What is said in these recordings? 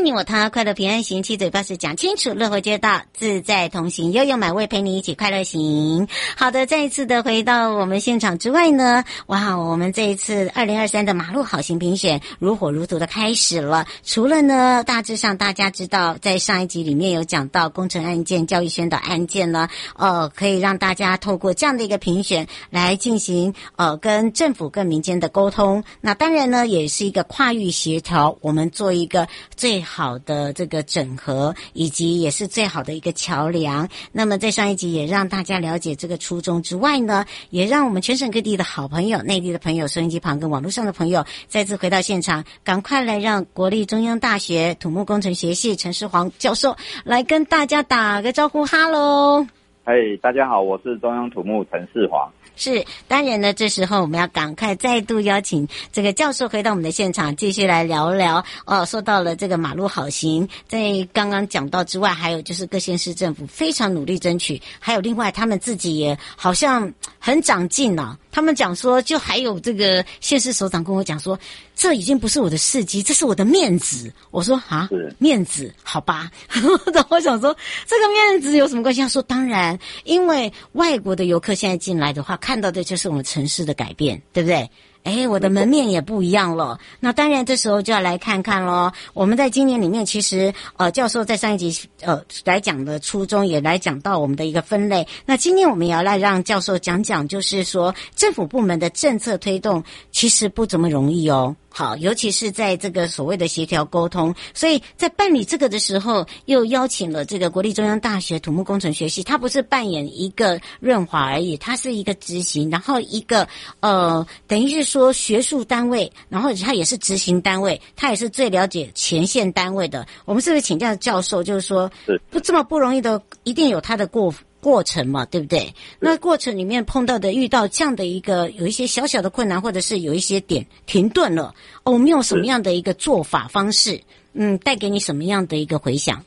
你我他，快乐平安行，七嘴八舌讲清楚，乐活街道自在同行，悠悠满位陪你一起快乐行。好的，再一次的回到我们现场之外呢，哇，我们这一次二零二三的马路好行评选如火如荼的开始了。除了呢，大致上大家知道，在上一集里面有讲到工程案件、教育宣导案件呢，呃，可以让大家透过这样的一个评选来进行呃跟政府跟民间的沟通。那当然呢，也是一个跨域协调，我们做一个最。好的，这个整合以及也是最好的一个桥梁。那么在上一集也让大家了解这个初衷之外呢，也让我们全省各地的好朋友、内地的朋友、收音机旁跟网络上的朋友再次回到现场，赶快来让国立中央大学土木工程学系陈世煌教授来跟大家打个招呼，哈喽！嗨，大家好，我是中央土木陈世华。是，当然呢，这时候我们要赶快再度邀请这个教授回到我们的现场，继续来聊聊。哦，说到了这个马路好行，在刚刚讲到之外，还有就是各县市政府非常努力争取，还有另外他们自己也好像很长进了、啊。他们讲说，就还有这个县市首长跟我讲说，这已经不是我的事迹，这是我的面子。我说啊，面子，好吧。然后我想说，这个面子有什么关系？他说，当然，因为外国的游客现在进来的话，看到的就是我们城市的改变，对不对？哎，我的门面也不一样了。那当然，这时候就要来看看喽。我们在今年里面，其实呃，教授在上一集呃来讲的初衷，也来讲到我们的一个分类。那今天我们也要来让教授讲讲，就是说政府部门的政策推动其实不怎么容易哦。好，尤其是在这个所谓的协调沟通，所以在办理这个的时候，又邀请了这个国立中央大学土木工程学系，它不是扮演一个润滑而已，它是一个执行，然后一个呃，等于是说学术单位，然后它也是执行单位，它也是最了解前线单位的。我们是不是请教教授，就是说，不这么不容易的，一定有他的过。过程嘛，对不对？那过程里面碰到的、遇到这样的一个有一些小小的困难，或者是有一些点停顿了，哦，我们用什么样的一个做法方式？嗯，带给你什么样的一个回响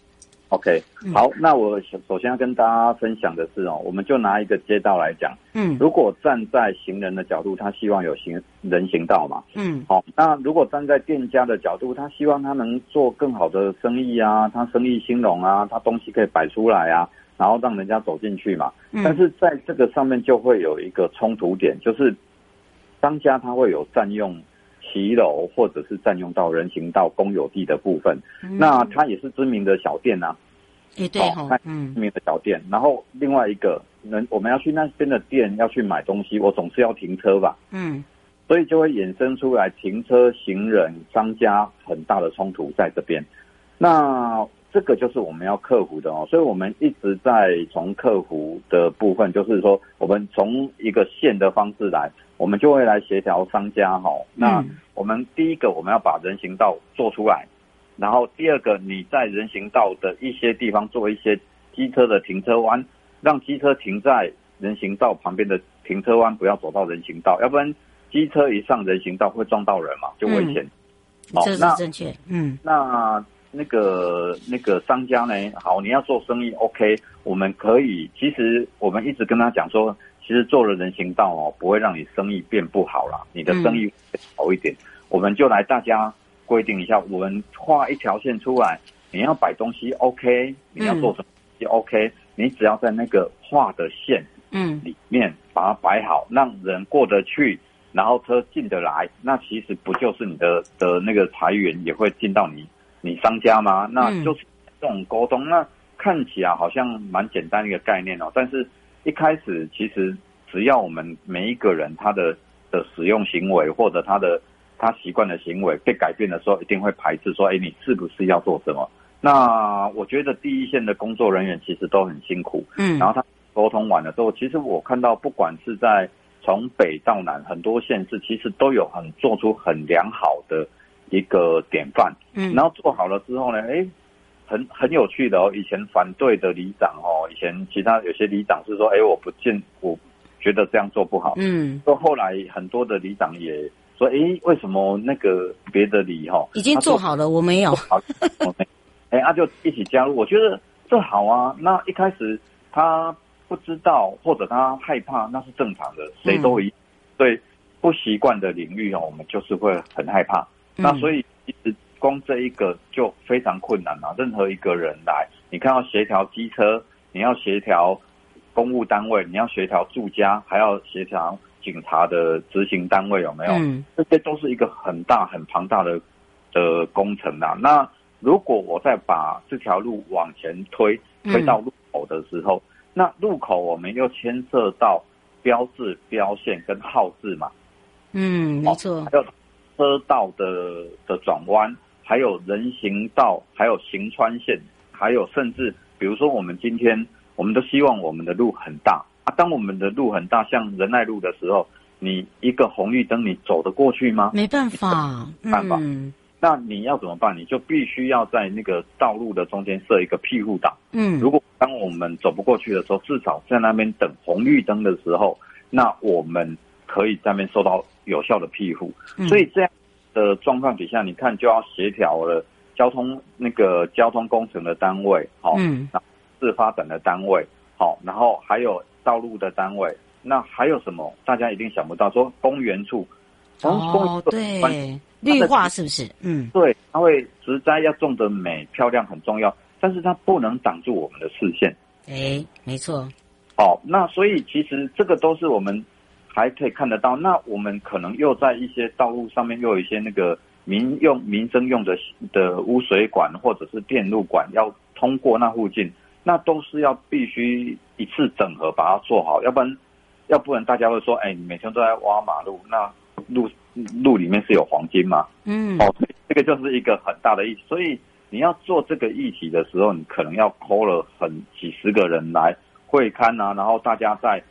？OK，好，那我首先要跟大家分享的是哦，我们就拿一个街道来讲，嗯，如果站在行人的角度，他希望有行人行道嘛，嗯，好，那如果站在店家的角度，他希望他能做更好的生意啊，他生意兴隆啊，他东西可以摆出来啊。然后让人家走进去嘛，但是在这个上面就会有一个冲突点，就是商家他会有占用骑楼或者是占用到人行道公有地的部分，那他也是知名的小店呐，也对哈，嗯，知名的小店。然后另外一个人我们要去那边的店要去买东西，我总是要停车吧，嗯，所以就会衍生出来停车、行人、商家很大的冲突在这边，那。这个就是我们要克服的哦，所以我们一直在从克服的部分，就是说，我们从一个线的方式来，我们就会来协调商家哈。那我们第一个我们要把人行道做出来，然后第二个你在人行道的一些地方做一些机车的停车弯，让机车停在人行道旁边的停车弯，不要走到人行道，要不然机车一上人行道会撞到人嘛，就危险。哦，这是正确。嗯，那。那个那个商家呢？好，你要做生意，OK，我们可以。其实我们一直跟他讲说，其实做了人行道哦，不会让你生意变不好啦，你的生意会好一点。嗯、我们就来大家规定一下，我们画一条线出来，你要摆东西 OK，你要做什么东西 OK，、嗯、你只要在那个画的线嗯里面把它摆好，让人过得去，然后车进得来，那其实不就是你的的那个财源也会进到你你商家吗？那就是这种沟通那。看起来好像蛮简单的一个概念哦，但是一开始其实只要我们每一个人他的的使用行为或者他的他习惯的行为被改变的时候，一定会排斥说，哎，你是不是要做什么？那我觉得第一线的工作人员其实都很辛苦，嗯，然后他沟通完了之后，其实我看到不管是在从北到南很多县市，其实都有很做出很良好的一个典范，嗯，然后做好了之后呢，哎。很很有趣的哦，以前反对的里长哦，以前其他有些里长是说，哎，我不见，我觉得这样做不好。嗯，到后来很多的里长也说，哎，为什么那个别的里哈已经做好了，我没有。哎，那就一起加入，我觉得这好啊。那一开始他不知道或者他害怕，那是正常的，谁都一对不习惯的领域哦，我们就是会很害怕。那所以其实。光这一个就非常困难了。任何一个人来，你看要协调机车，你要协调公务单位，你要协调住家，还要协调警察的执行单位，有没有？嗯，这些都是一个很大很庞大的的工程啊。那如果我再把这条路往前推，推到路口的时候，嗯、那路口我们又牵涉到标志、标线跟号志嘛。嗯，没错。还有车道的的转弯。还有人行道，还有行穿线，还有甚至，比如说我们今天，我们都希望我们的路很大啊。当我们的路很大，像仁爱路的时候，你一个红绿灯，你走得过去吗？没办法，没办法。嗯，那你要怎么办？你就必须要在那个道路的中间设一个庇护岛。嗯，如果当我们走不过去的时候，至少在那边等红绿灯的时候，那我们可以在那边受到有效的庇护。嗯，所以这样。的状况底下，你看就要协调了交通那个交通工程的单位，好，嗯，市发展的单位，好，然后还有道路的单位，那还有什么？大家一定想不到，说公园处，哦，对，绿化是不是？嗯，对，它会植栽要种得美漂亮很重要，但是它不能挡住我们的视线。哎，没错。好，那所以其实这个都是我们。还可以看得到，那我们可能又在一些道路上面又有一些那个民用、民生用的的污水管或者是电路管要通过那附近，那都是要必须一次整合把它做好，要不然，要不然大家会说，哎，你每天都在挖马路，那路路里面是有黄金吗？嗯，哦，这个就是一个很大的议题，所以你要做这个议题的时候，你可能要 call 了很几十个人来会勘啊，然后大家在。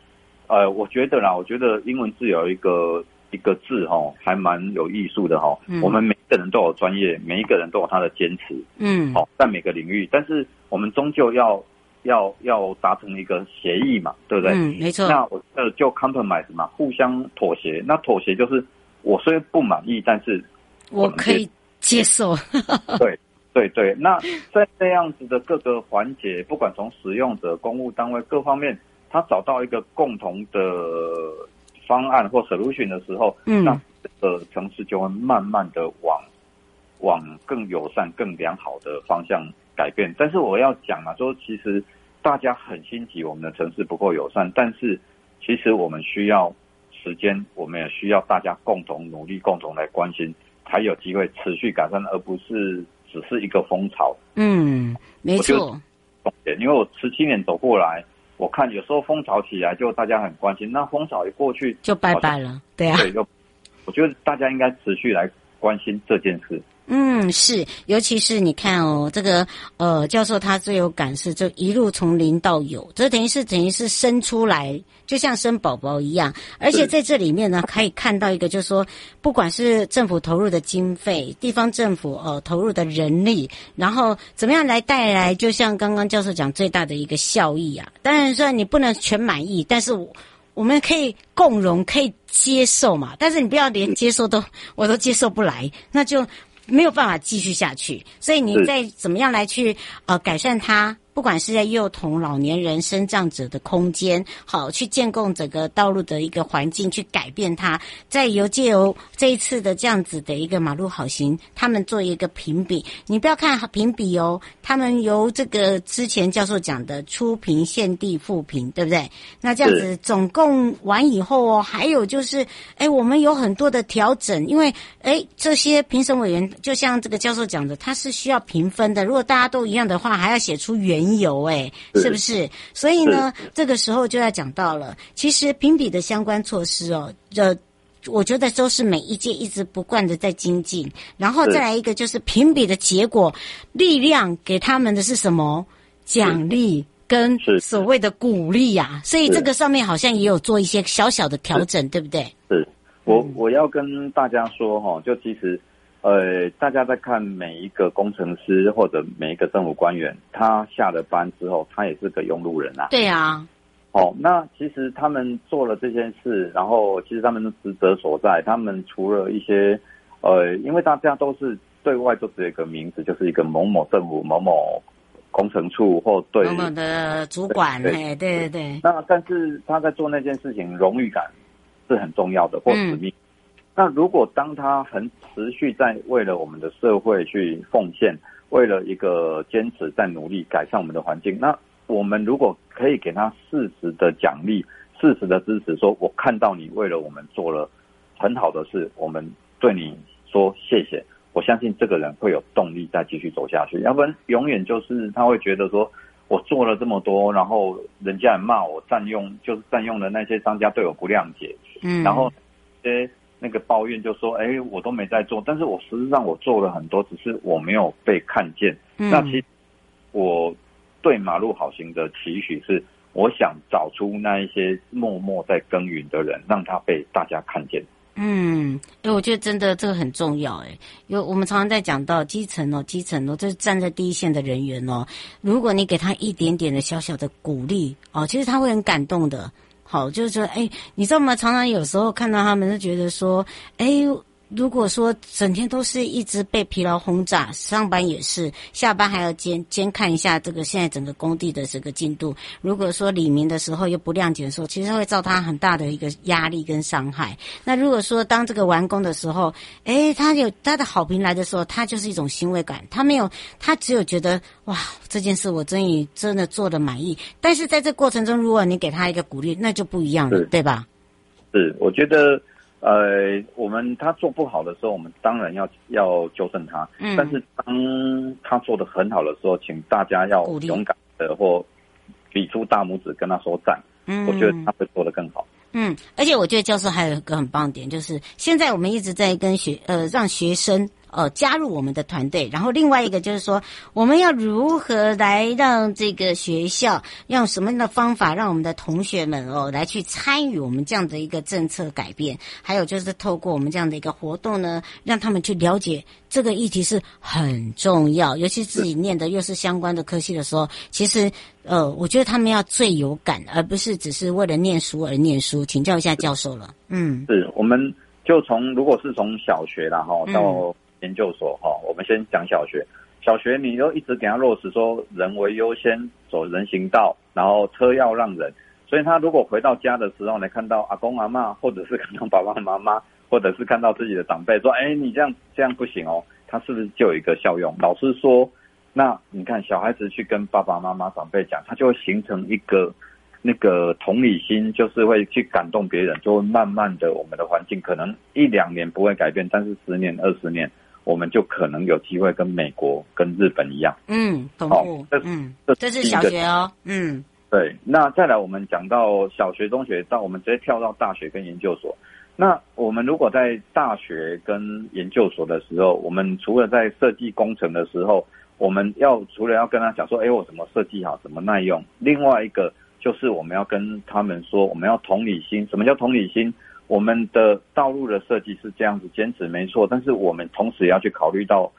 呃，我觉得啦，我觉得英文字有一个一个字哈，还蛮有艺术的哈。嗯。我们每个人都有专业，每一个人都有他的坚持。嗯。好，在每个领域，但是我们终究要要要达成一个协议嘛，对不对？嗯，没错。那我呃就 compromise 嘛，互相妥协。那妥协就是我虽然不满意，但是我，我可以接受。对对对，那在这样子的各个环节，不管从使用者、公务单位各方面。他找到一个共同的方案或 solution 的时候，嗯，那这个城市就会慢慢的往往更友善、更良好的方向改变。但是我要讲啊，说其实大家很心急，我们的城市不够友善，但是其实我们需要时间，我们也需要大家共同努力、共同来关心，才有机会持续改善，而不是只是一个风潮。嗯，没错。因为我十七年走过来。我看有时候风潮起来，就大家很关心。那风潮一过去，就拜拜了。对啊，对，就我觉得大家应该持续来关心这件事。嗯，是，尤其是你看哦，这个呃，教授他最有感是，就一路从零到有，这等于是等于是生出来，就像生宝宝一样。而且在这里面呢，可以看到一个，就是说，不管是政府投入的经费，地方政府呃投入的人力，然后怎么样来带来，就像刚刚教授讲最大的一个效益啊。当然说你不能全满意，但是我我们可以共荣，可以接受嘛。但是你不要连接受都我都接受不来，那就。没有办法继续下去，所以你再怎么样来去呃改善它，不管是在幼童、老年人、身障者的空间，好去建构整个道路的一个环境，去改变它。再由借由这一次的这样子的一个马路好行，他们做一个评比。你不要看评比哦，他们由这个之前教授讲的初评、现地复评，对不对？那这样子总共完以后哦，还有就是，哎，我们有很多的调整，因为哎，这些评审委员就像这个教授讲的，他是需要评分的。如果大家都一样的话，还要写出原因缘由，哎，是不是？所以呢，这个时候就要讲到了，其实评比的相关措施哦，这。我觉得都是每一届一直不断的在精进，然后再来一个就是评比的结果，力量给他们的是什么？奖励跟所谓的鼓励呀、啊。所以这个上面好像也有做一些小小的调整，对不对？是，我我要跟大家说哈，就其实呃，大家在看每一个工程师或者每一个政府官员，他下了班之后，他也是个用路人啊。对啊。哦，那其实他们做了这件事，然后其实他们的职责所在，他们除了一些，呃，因为大家都是对外都只有一个名字，就是一个某某政府某某工程处或对某某的主管，哎，对对对。那但是他在做那件事情，荣誉感是很重要的，或使命。嗯、那如果当他很持续在为了我们的社会去奉献，为了一个坚持在努力改善我们的环境，那。我们如果可以给他适时的奖励、适时的支持，说我看到你为了我们做了很好的事，我们对你说谢谢。我相信这个人会有动力再继续走下去，要不然永远就是他会觉得说我做了这么多，然后人家也骂我占用，就是占用了那些商家对我不谅解，嗯，然后诶那个抱怨就说，哎，我都没在做，但是我实际上我做了很多，只是我没有被看见。嗯，那其实我。对马路好行的期许是，我想找出那一些默默在耕耘的人，让他被大家看见。嗯，哎，我觉得真的这个很重要。哎，因为我们常常在讲到基层哦，基层哦，这是站在第一线的人员哦。如果你给他一点点的小小的鼓励哦，其实他会很感动的。好，就是说，哎，你知道吗？常常有时候看到他们，就觉得说，哎。如果说整天都是一直被疲劳轰炸，上班也是，下班还要监监看一下这个现在整个工地的这个进度。如果说李明的时候又不谅解的时候，其实会造他很大的一个压力跟伤害。那如果说当这个完工的时候，诶，他有他的好评来的时候，他就是一种欣慰感。他没有，他只有觉得哇，这件事我终于真的做得满意。但是在这过程中，如果你给他一个鼓励，那就不一样了，对吧？是，我觉得。呃，我们他做不好的时候，我们当然要要纠正他。嗯，但是当他做的很好的时候，请大家要勇敢的或比出大拇指跟他说赞。嗯，我觉得他会做的更好。嗯，而且我觉得教授还有一个很棒点，就是现在我们一直在跟学呃让学生。呃，加入我们的团队，然后另外一个就是说，我们要如何来让这个学校用什么样的方法，让我们的同学们哦来去参与我们这样的一个政策改变，还有就是透过我们这样的一个活动呢，让他们去了解这个议题是很重要，尤其自己念的又是相关的科系的时候，其实呃，我觉得他们要最有感，而不是只是为了念书而念书。请教一下教授了，嗯，是，我们就从如果是从小学然后到。研究所哈，我们先讲小学。小学你又一直给他落实说人为优先，走人行道，然后车要让人。所以他如果回到家的时候呢，看到阿公阿嬷，或者是看到爸爸妈妈，或者是看到自己的长辈说：“哎，你这样这样不行哦。”他是不是就有一个效用？老师说，那你看小孩子去跟爸爸妈妈长辈讲，他就会形成一个那个同理心，就是会去感动别人，就会慢慢的我们的环境可能一两年不会改变，但是十年二十年。我们就可能有机会跟美国、跟日本一样。嗯，同步。哦、嗯，这是小学哦。嗯，对。那再来，我们讲到小学、中学，到我们直接跳到大学跟研究所。那我们如果在大学跟研究所的时候，我们除了在设计工程的时候，我们要除了要跟他讲说，哎，我怎么设计好，怎么耐用。另外一个就是我们要跟他们说，我们要同理心。什么叫同理心？我们的道路的设计是这样子坚持没错，但是我们同时也要去考虑到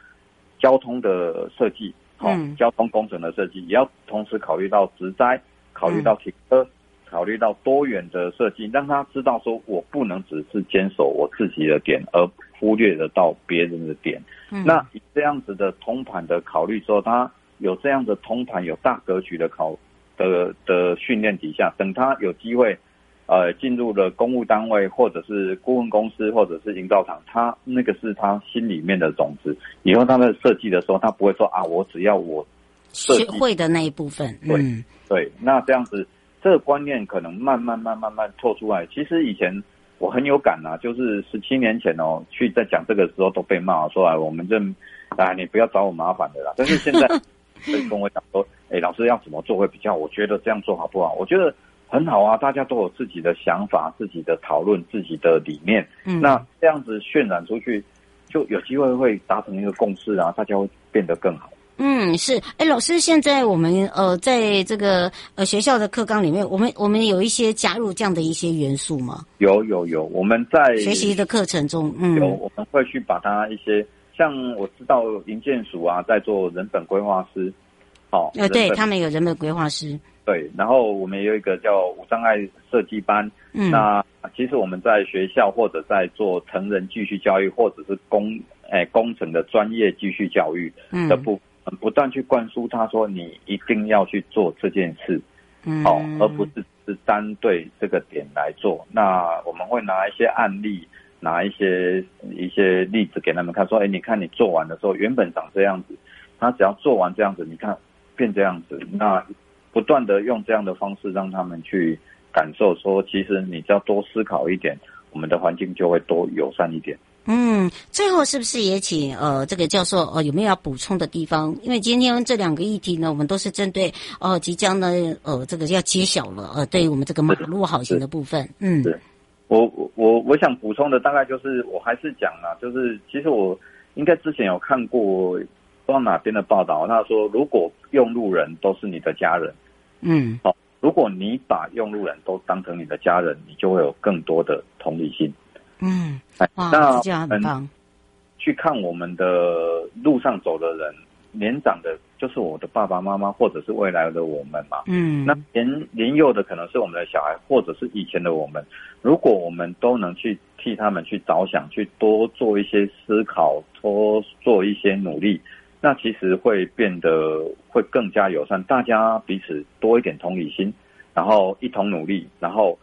交通的设计，好、嗯，交通工程的设计也要同时考虑到植栽，考虑到停车，考虑到多元的设计，让他知道说我不能只是坚守我自己的点，而忽略得到别人的点。嗯、那以这样子的通盘的考虑之后，他有这样的通盘、有大格局的考的的训练底下，等他有机会。呃，进入了公务单位，或者是顾问公司，或者是营造厂，他那个是他心里面的种子。以后他在设计的时候，他不会说啊，我只要我学会的那一部分。对、嗯、对，那这样子，这个观念可能慢慢、慢、慢慢透出来。其实以前我很有感呐、啊，就是十七年前哦，去在讲这个时候都被骂说啊，我们这啊，你不要找我麻烦的啦。但是现在会跟我讲说，哎，老师要怎么做会比较？我觉得这样做好不好？我觉得。很好啊，大家都有自己的想法、自己的讨论、自己的理念。嗯，那这样子渲染出去，就有机会会达成一个共识啊，大家会变得更好。嗯，是。哎，老师，现在我们呃，在这个呃学校的课纲里面，我们我们有一些加入这样的一些元素吗？有有有，我们在学习的课程中，嗯，有我们会去把它一些，像我知道营建署啊，在做人本规划师，好，呃，对他们有人本规划师。对，然后我们也有一个叫无障碍设计班。嗯，那其实我们在学校或者在做成人继续教育，或者是工诶、哎、工程的专业继续教育的部分，嗯，不断去灌输他说你一定要去做这件事，嗯，好，而不是是单对这个点来做。那我们会拿一些案例，拿一些一些例子给他们看，说，哎，你看你做完的时候原本长这样子，他只要做完这样子，你看变这样子，那。不断的用这样的方式让他们去感受，说其实你只要多思考一点，我们的环境就会多友善一点。嗯，最后是不是也请呃这个教授呃有没有要补充的地方？因为今天这两个议题呢，我们都是针对呃即将呢呃这个要揭晓了呃对于我们这个马路好行的部分。嗯，对，我我我想补充的大概就是我还是讲啊，就是其实我应该之前有看过。到哪边的报道？他说，如果用路人都是你的家人，嗯，好，如果你把用路人都当成你的家人，你就会有更多的同理心。嗯，哇，那很棒。去看我们的路上走的人，年长的，就是我的爸爸妈妈，或者是未来的我们嘛。嗯，那年年幼的可能是我们的小孩，或者是以前的我们。如果我们都能去替他们去着想，去多做一些思考，多做一些努力。那其实会变得会更加友善，大家彼此多一点同理心，然后一同努力，然后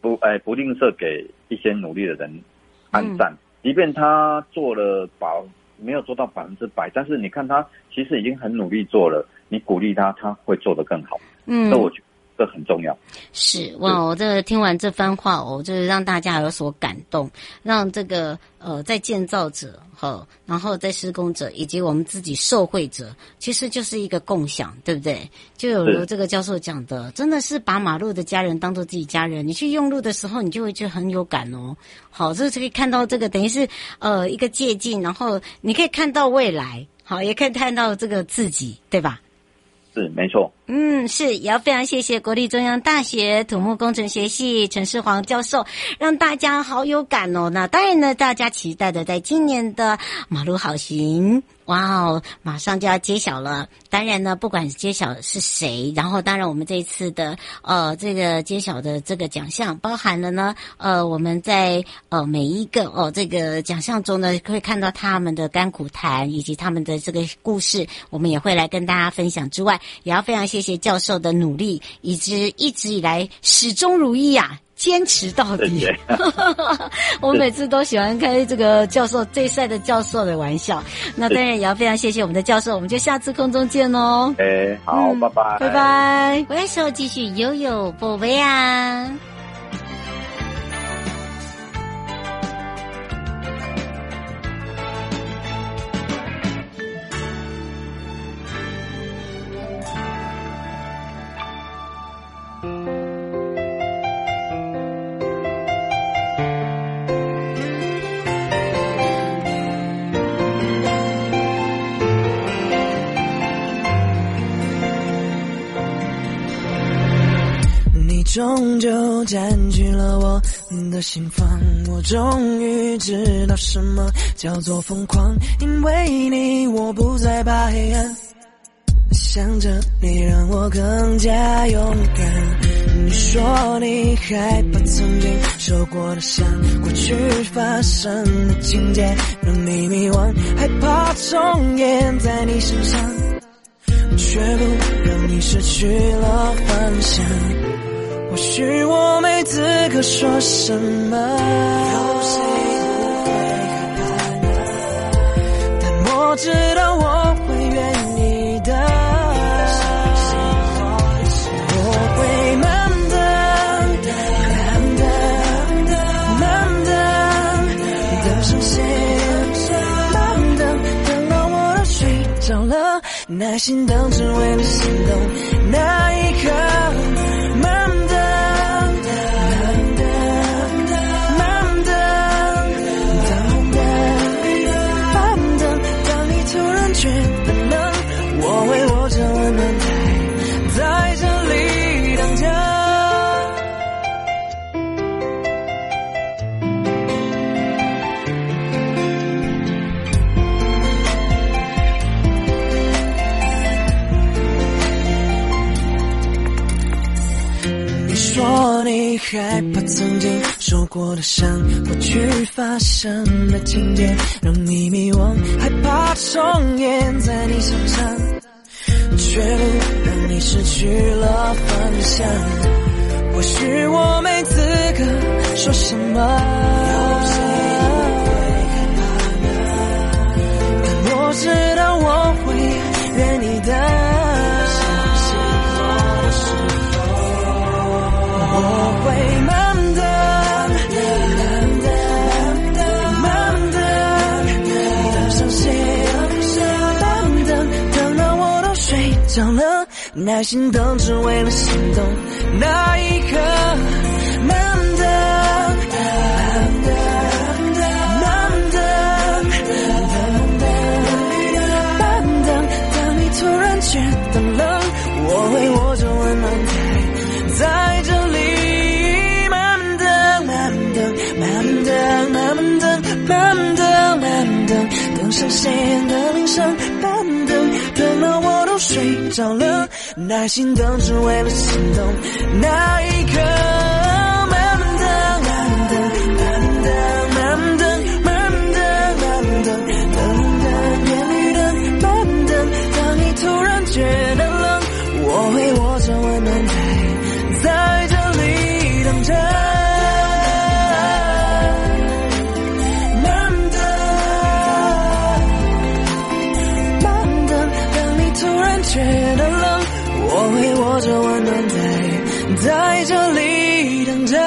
不哎不吝啬给一些努力的人按赞，嗯、即便他做了保没有做到百分之百，但是你看他其实已经很努力做了，你鼓励他，他会做得更好。嗯，那我觉得。这很重要，是哇！我这个听完这番话哦，就是让大家有所感动，让这个呃，在建造者和然后在施工者以及我们自己受惠者，其实就是一个共享，对不对？就有如这个教授讲的，真的是把马路的家人当做自己家人，你去用路的时候，你就会觉得很有感哦。好，这是可以看到这个，等于是呃一个借镜，然后你可以看到未来，好，也可以看到这个自己，对吧？是没错，嗯，是也要非常谢谢国立中央大学土木工程学系陈世煌教授，让大家好有感哦。那当然呢，大家期待的在今年的马路好行。哇哦，马上就要揭晓了！当然呢，不管揭晓是谁，然后当然我们这一次的呃这个揭晓的这个奖项，包含了呢呃我们在呃每一个哦这个奖项中呢，会看到他们的甘苦谈以及他们的这个故事，我们也会来跟大家分享。之外，也要非常谢谢教授的努力，以及一直以来始终如一啊。坚持到底，我每次都喜欢开这个教授最帅的教授的玩笑。那当然也要非常谢谢我们的教授，我们就下次空中见哦。哎，好，嗯、拜拜，拜拜。回来时候继续悠悠宝贝啊。占据了我的心房，我终于知道什么叫做疯狂，因为你我不再怕黑暗，想着你让我更加勇敢。你说你害怕曾经受过的伤，过去发生的情节让你迷惘，害怕重演在你身上。却不让你失去了方向。或许我没资格说什么，但我知道我会愿意的。我会慢等，慢等，慢等，等成谁的家？慢等，等到我都睡着了，耐心等，只为了心动那一刻。你害怕曾经受过的伤，过去发生的情节让你迷惘，害怕重演在你身上，却不让你失去了方向。或许我没资格说什么，但我知道我会愿意的。我会慢等，慢等，慢等，等上线，慢等，等到我都睡着了，耐心等，只为了心动那一刻。线的铃声，慢等，等到我都睡着了，耐心等，只为了心动那一刻。在这里等着。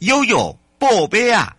悠悠宝贝啊！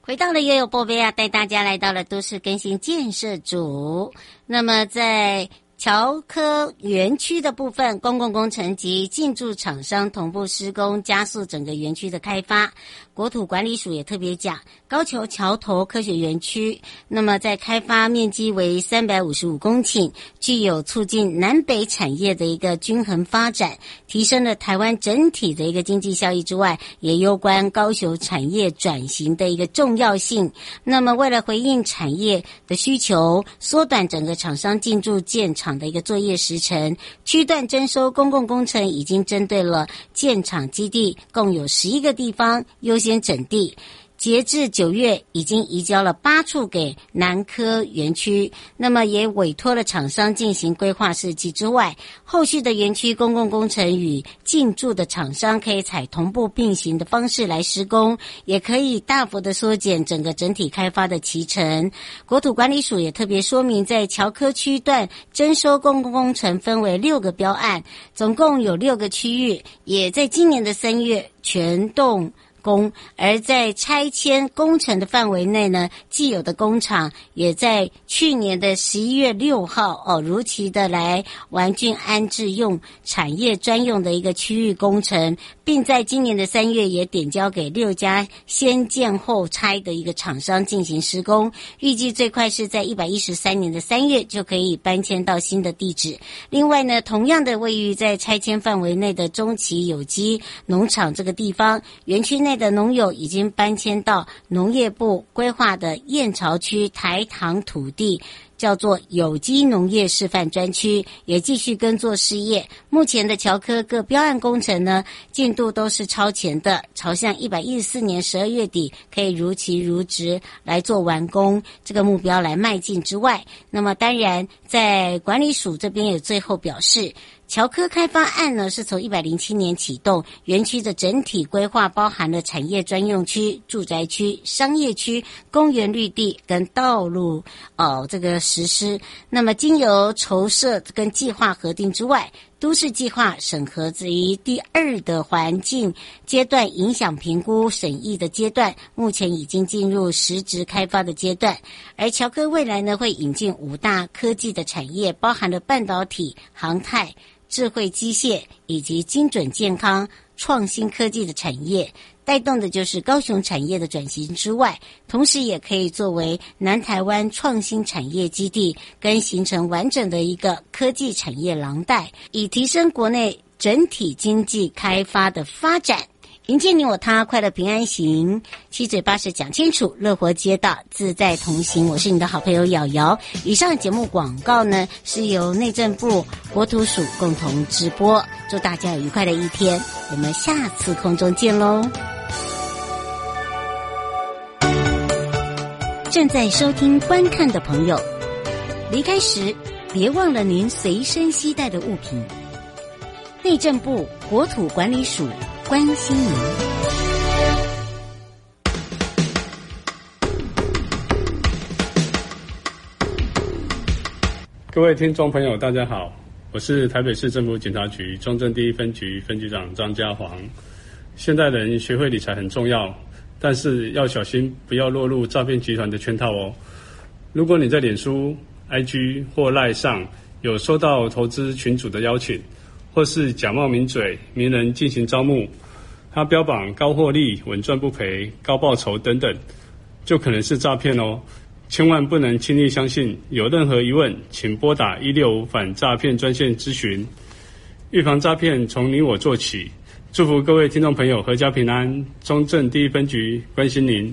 回到了悠悠宝贝啊，带大家来到了都市更新建设组。那么在。桥科园区的部分，公共工程及进驻厂商同步施工，加速整个园区的开发。国土管理署也特别讲，高桥桥头科学园区，那么在开发面积为三百五十五公顷，具有促进南北产业的一个均衡发展，提升了台湾整体的一个经济效益之外，也攸关高雄产业转型的一个重要性。那么，为了回应产业的需求，缩短整个厂商进驻建厂的一个作业时程，区段征收公共工程已经针对了建厂基地，共有十一个地方优先整地。截至九月，已经移交了八处给南科园区，那么也委托了厂商进行规划设计之外，后续的园区公共工程与进驻的厂商可以采同步并行的方式来施工，也可以大幅的缩减整个整体开发的期程。国土管理署也特别说明，在桥科区段征收公共工程分为六个标案，总共有六个区域，也在今年的三月全动工，而在拆迁工程的范围内呢，既有的工厂也在去年的十一月六号哦，如期的来完竣安置用产业专用的一个区域工程，并在今年的三月也点交给六家先建后拆的一个厂商进行施工，预计最快是在一百一十三年的三月就可以搬迁到新的地址。另外呢，同样的位于在拆迁范围内的中期有机农场这个地方园区内。内的农友已经搬迁到农业部规划的燕巢区台糖土地。叫做有机农业示范专区，也继续耕作事业。目前的桥科各标案工程呢，进度都是超前的，朝向一百一十四年十二月底可以如期如职来做完工这个目标来迈进之外，那么当然在管理署这边也最后表示。桥科开发案呢，是从一百零七年启动，园区的整体规划包含了产业专用区、住宅区、商业区、公园绿地跟道路哦，这个实施。那么经由筹设跟计划核定之外，都市计划审核至于第二的环境阶段影响评估审议的阶段，目前已经进入实质开发的阶段。而乔科未来呢，会引进五大科技的产业，包含了半导体、航太。智慧机械以及精准健康创新科技的产业，带动的就是高雄产业的转型之外，同时也可以作为南台湾创新产业基地，跟形成完整的一个科技产业廊带，以提升国内整体经济开发的发展。迎接你我他，快乐平安行，七嘴八舌讲清楚，乐活街道自在同行。我是你的好朋友瑶瑶。以上节目广告呢，是由内政部国土署共同直播。祝大家有愉快的一天，我们下次空中见喽！正在收听观看的朋友，离开时别忘了您随身携带的物品。内政部国土管理署。关心您，各位听众朋友，大家好，我是台北市政府警察局中正第一分局分局长张家煌。现代人学会理财很重要，但是要小心，不要落入诈骗集团的圈套哦。如果你在脸书、IG 或 LINE 上有收到投资群组的邀请，或是假冒名嘴、名人进行招募，他标榜高获利、稳赚不赔、高报酬等等，就可能是诈骗哦！千万不能轻易相信。有任何疑问，请拨打一六五反诈骗专线咨询。预防诈骗，从你我做起。祝福各位听众朋友合家平安。中正第一分局关心您。